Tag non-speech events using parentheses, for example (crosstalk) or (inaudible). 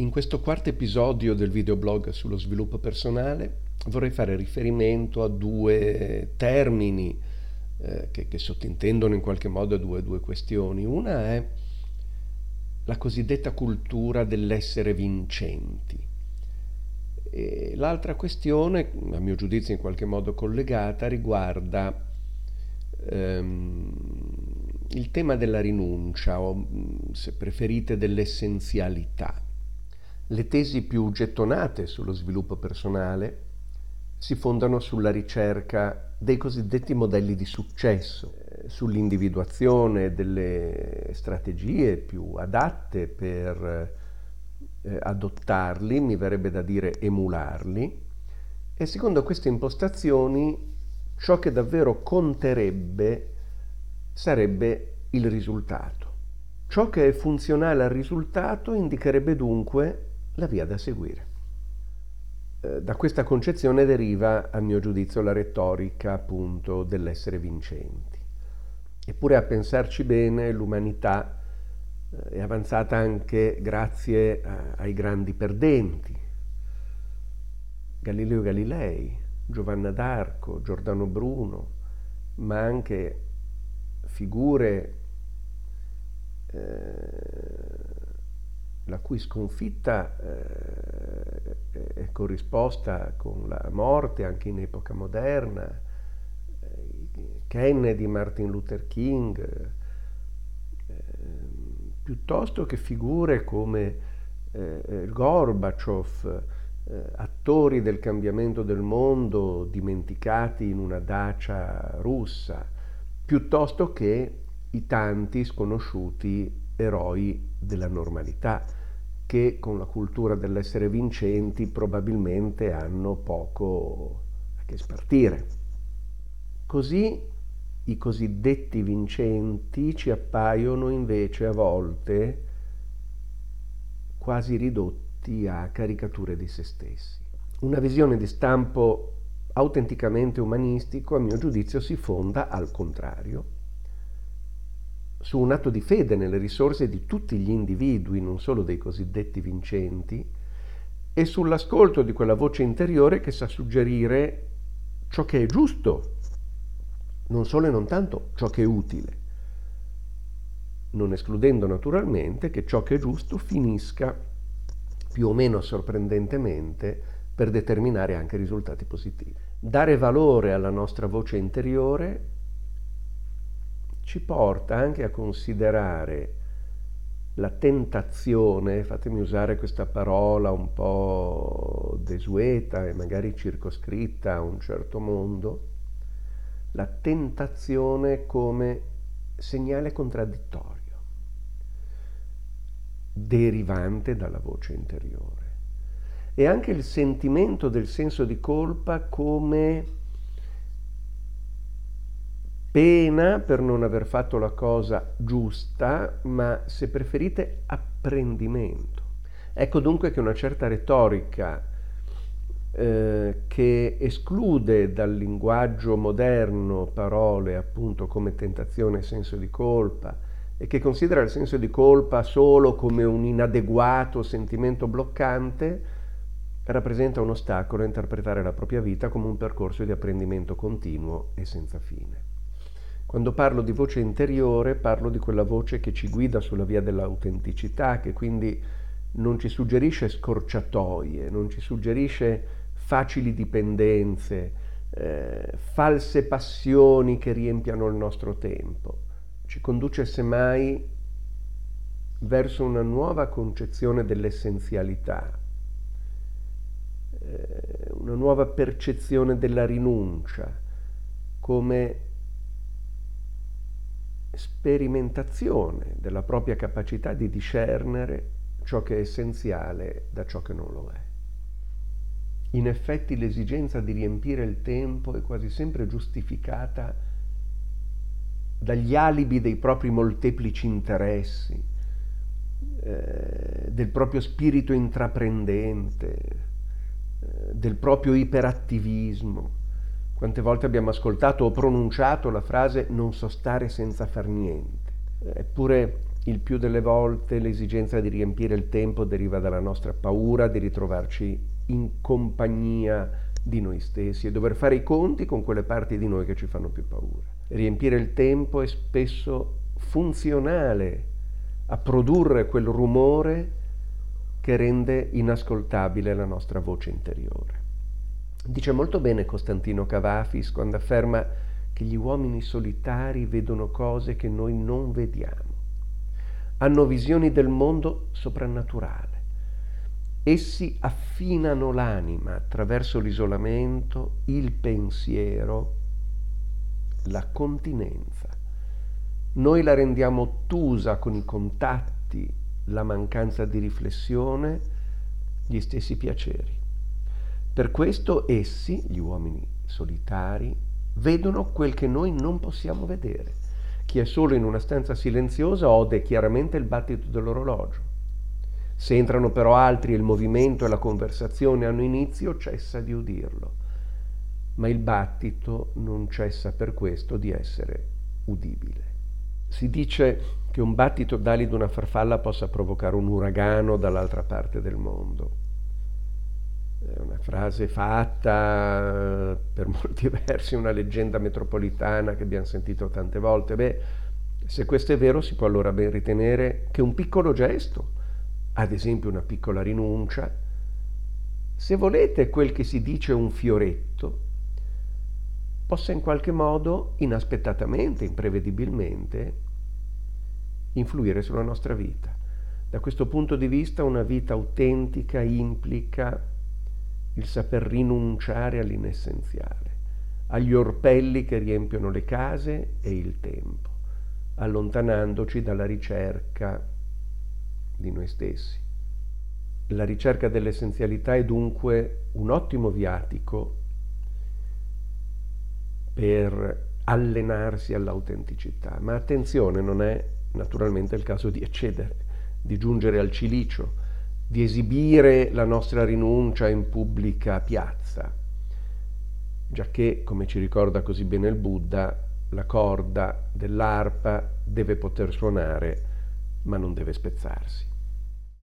In questo quarto episodio del videoblog sullo sviluppo personale vorrei fare riferimento a due termini eh, che, che, sottintendono in qualche modo due, due questioni. Una è la cosiddetta cultura dell'essere vincenti. E l'altra questione, a mio giudizio in qualche modo collegata, riguarda ehm, il tema della rinuncia o, se preferite, dell'essenzialità. Le tesi più gettonate sullo sviluppo personale si fondano sulla ricerca dei cosiddetti modelli di successo, eh, sull'individuazione delle strategie più adatte per eh, adottarli, mi verrebbe da dire emularli, e secondo queste impostazioni ciò che davvero conterebbe sarebbe il risultato. Ciò che è funzionale al risultato indicherebbe dunque la via da seguire. Eh, da questa concezione deriva, a mio giudizio, la retorica appunto dell'essere vincenti. Eppure a pensarci bene l'umanità eh, è avanzata anche grazie ai grandi perdenti. Galileo Galilei, Giovanna d'Arco, Giordano Bruno, ma anche figure eh, la cui sconfitta eh, è corrisposta con la morte anche in epoca moderna, eh, Kennedy, Martin Luther King, eh, piuttosto che figure come eh, Gorbaciov, eh, attori del cambiamento del mondo dimenticati in una dacia russa, piuttosto che i tanti sconosciuti eroi della normalità che con la cultura dell'essere vincenti probabilmente hanno poco a che spartire. Così i cosiddetti vincenti ci appaiono invece a volte quasi ridotti a caricature di se stessi. Una visione di stampo autenticamente umanistico, a mio giudizio, si fonda al contrario su un atto di fede nelle risorse di tutti gli individui, non solo dei cosiddetti vincenti, e sull'ascolto di quella voce interiore che sa suggerire ciò che è giusto, non solo e non tanto ciò che è utile, non escludendo naturalmente che ciò che è giusto finisca più o meno sorprendentemente per determinare anche risultati positivi. Dare valore alla nostra voce interiore ci porta anche a considerare la tentazione, fatemi usare questa parola un po' desueta e magari circoscritta a un certo mondo, la tentazione come segnale contraddittorio, derivante dalla voce interiore. E anche il sentimento del senso di colpa come pena per non aver fatto la cosa giusta, ma se preferite apprendimento. Ecco dunque che una certa retorica eh, che esclude dal linguaggio moderno parole appunto come tentazione e senso di colpa e che considera il senso di colpa solo come un inadeguato sentimento bloccante, rappresenta un ostacolo a interpretare la propria vita come un percorso di apprendimento continuo e senza fine. Quando parlo di voce interiore parlo di quella voce che ci guida sulla via dell'autenticità, che quindi non ci suggerisce scorciatoie, non ci suggerisce facili dipendenze, eh, false passioni che riempiano il nostro tempo. Ci conduce semmai verso una nuova concezione dell'essenzialità, eh, una nuova percezione della rinuncia come sperimentazione della propria capacità di discernere ciò che è essenziale da ciò che non lo è. In effetti l'esigenza di riempire il tempo è quasi sempre giustificata dagli alibi dei propri molteplici interessi, eh, del proprio spirito intraprendente, eh, del proprio iperattivismo quante volte abbiamo ascoltato o pronunciato la frase non so stare senza far niente. Eppure il più delle volte l'esigenza di riempire il tempo deriva dalla nostra paura di ritrovarci in compagnia di noi stessi e dover fare i conti con quelle parti di noi che ci fanno più paura. Riempire il tempo è spesso funzionale a produrre quel rumore che rende inascoltabile la nostra voce interiore. Dice molto bene Costantino Cavafis quando afferma che gli uomini solitari vedono cose che noi non vediamo. Hanno visioni del mondo soprannaturale. Essi affinano l'anima attraverso l'isolamento, il pensiero, la continenza. Noi la rendiamo ottusa con i contatti, la mancanza di riflessione, gli stessi piaceri. Per questo essi, gli uomini solitari, vedono quel che noi non possiamo vedere. Chi è solo in una stanza silenziosa ode chiaramente il battito dell'orologio. Se entrano però altri e il movimento e la conversazione hanno inizio, cessa di udirlo. Ma il battito non cessa per questo di essere udibile. Si dice che un battito d'ali di una farfalla possa provocare un uragano dall'altra parte del mondo. È una frase fatta per (laughs) molti versi, una leggenda metropolitana che abbiamo sentito tante volte. Beh, se questo è vero si può allora ben ritenere che un piccolo gesto, ad esempio una piccola rinuncia, se volete quel che si dice un fioretto, possa in qualche modo, inaspettatamente, imprevedibilmente, influire sulla nostra vita. Da questo punto di vista una vita autentica implica il saper rinunciare all'inessenziale, agli orpelli che riempiono le case e il tempo, allontanandoci dalla ricerca di noi stessi. La ricerca dell'essenzialità è dunque un ottimo viatico per allenarsi all'autenticità. Ma attenzione, non è naturalmente il caso di eccedere, di giungere al cilicio, di esibire la nostra rinuncia in pubblica piazza, giacché, come ci ricorda così bene il Buddha, la corda dell'arpa deve poter suonare, ma non deve spezzarsi.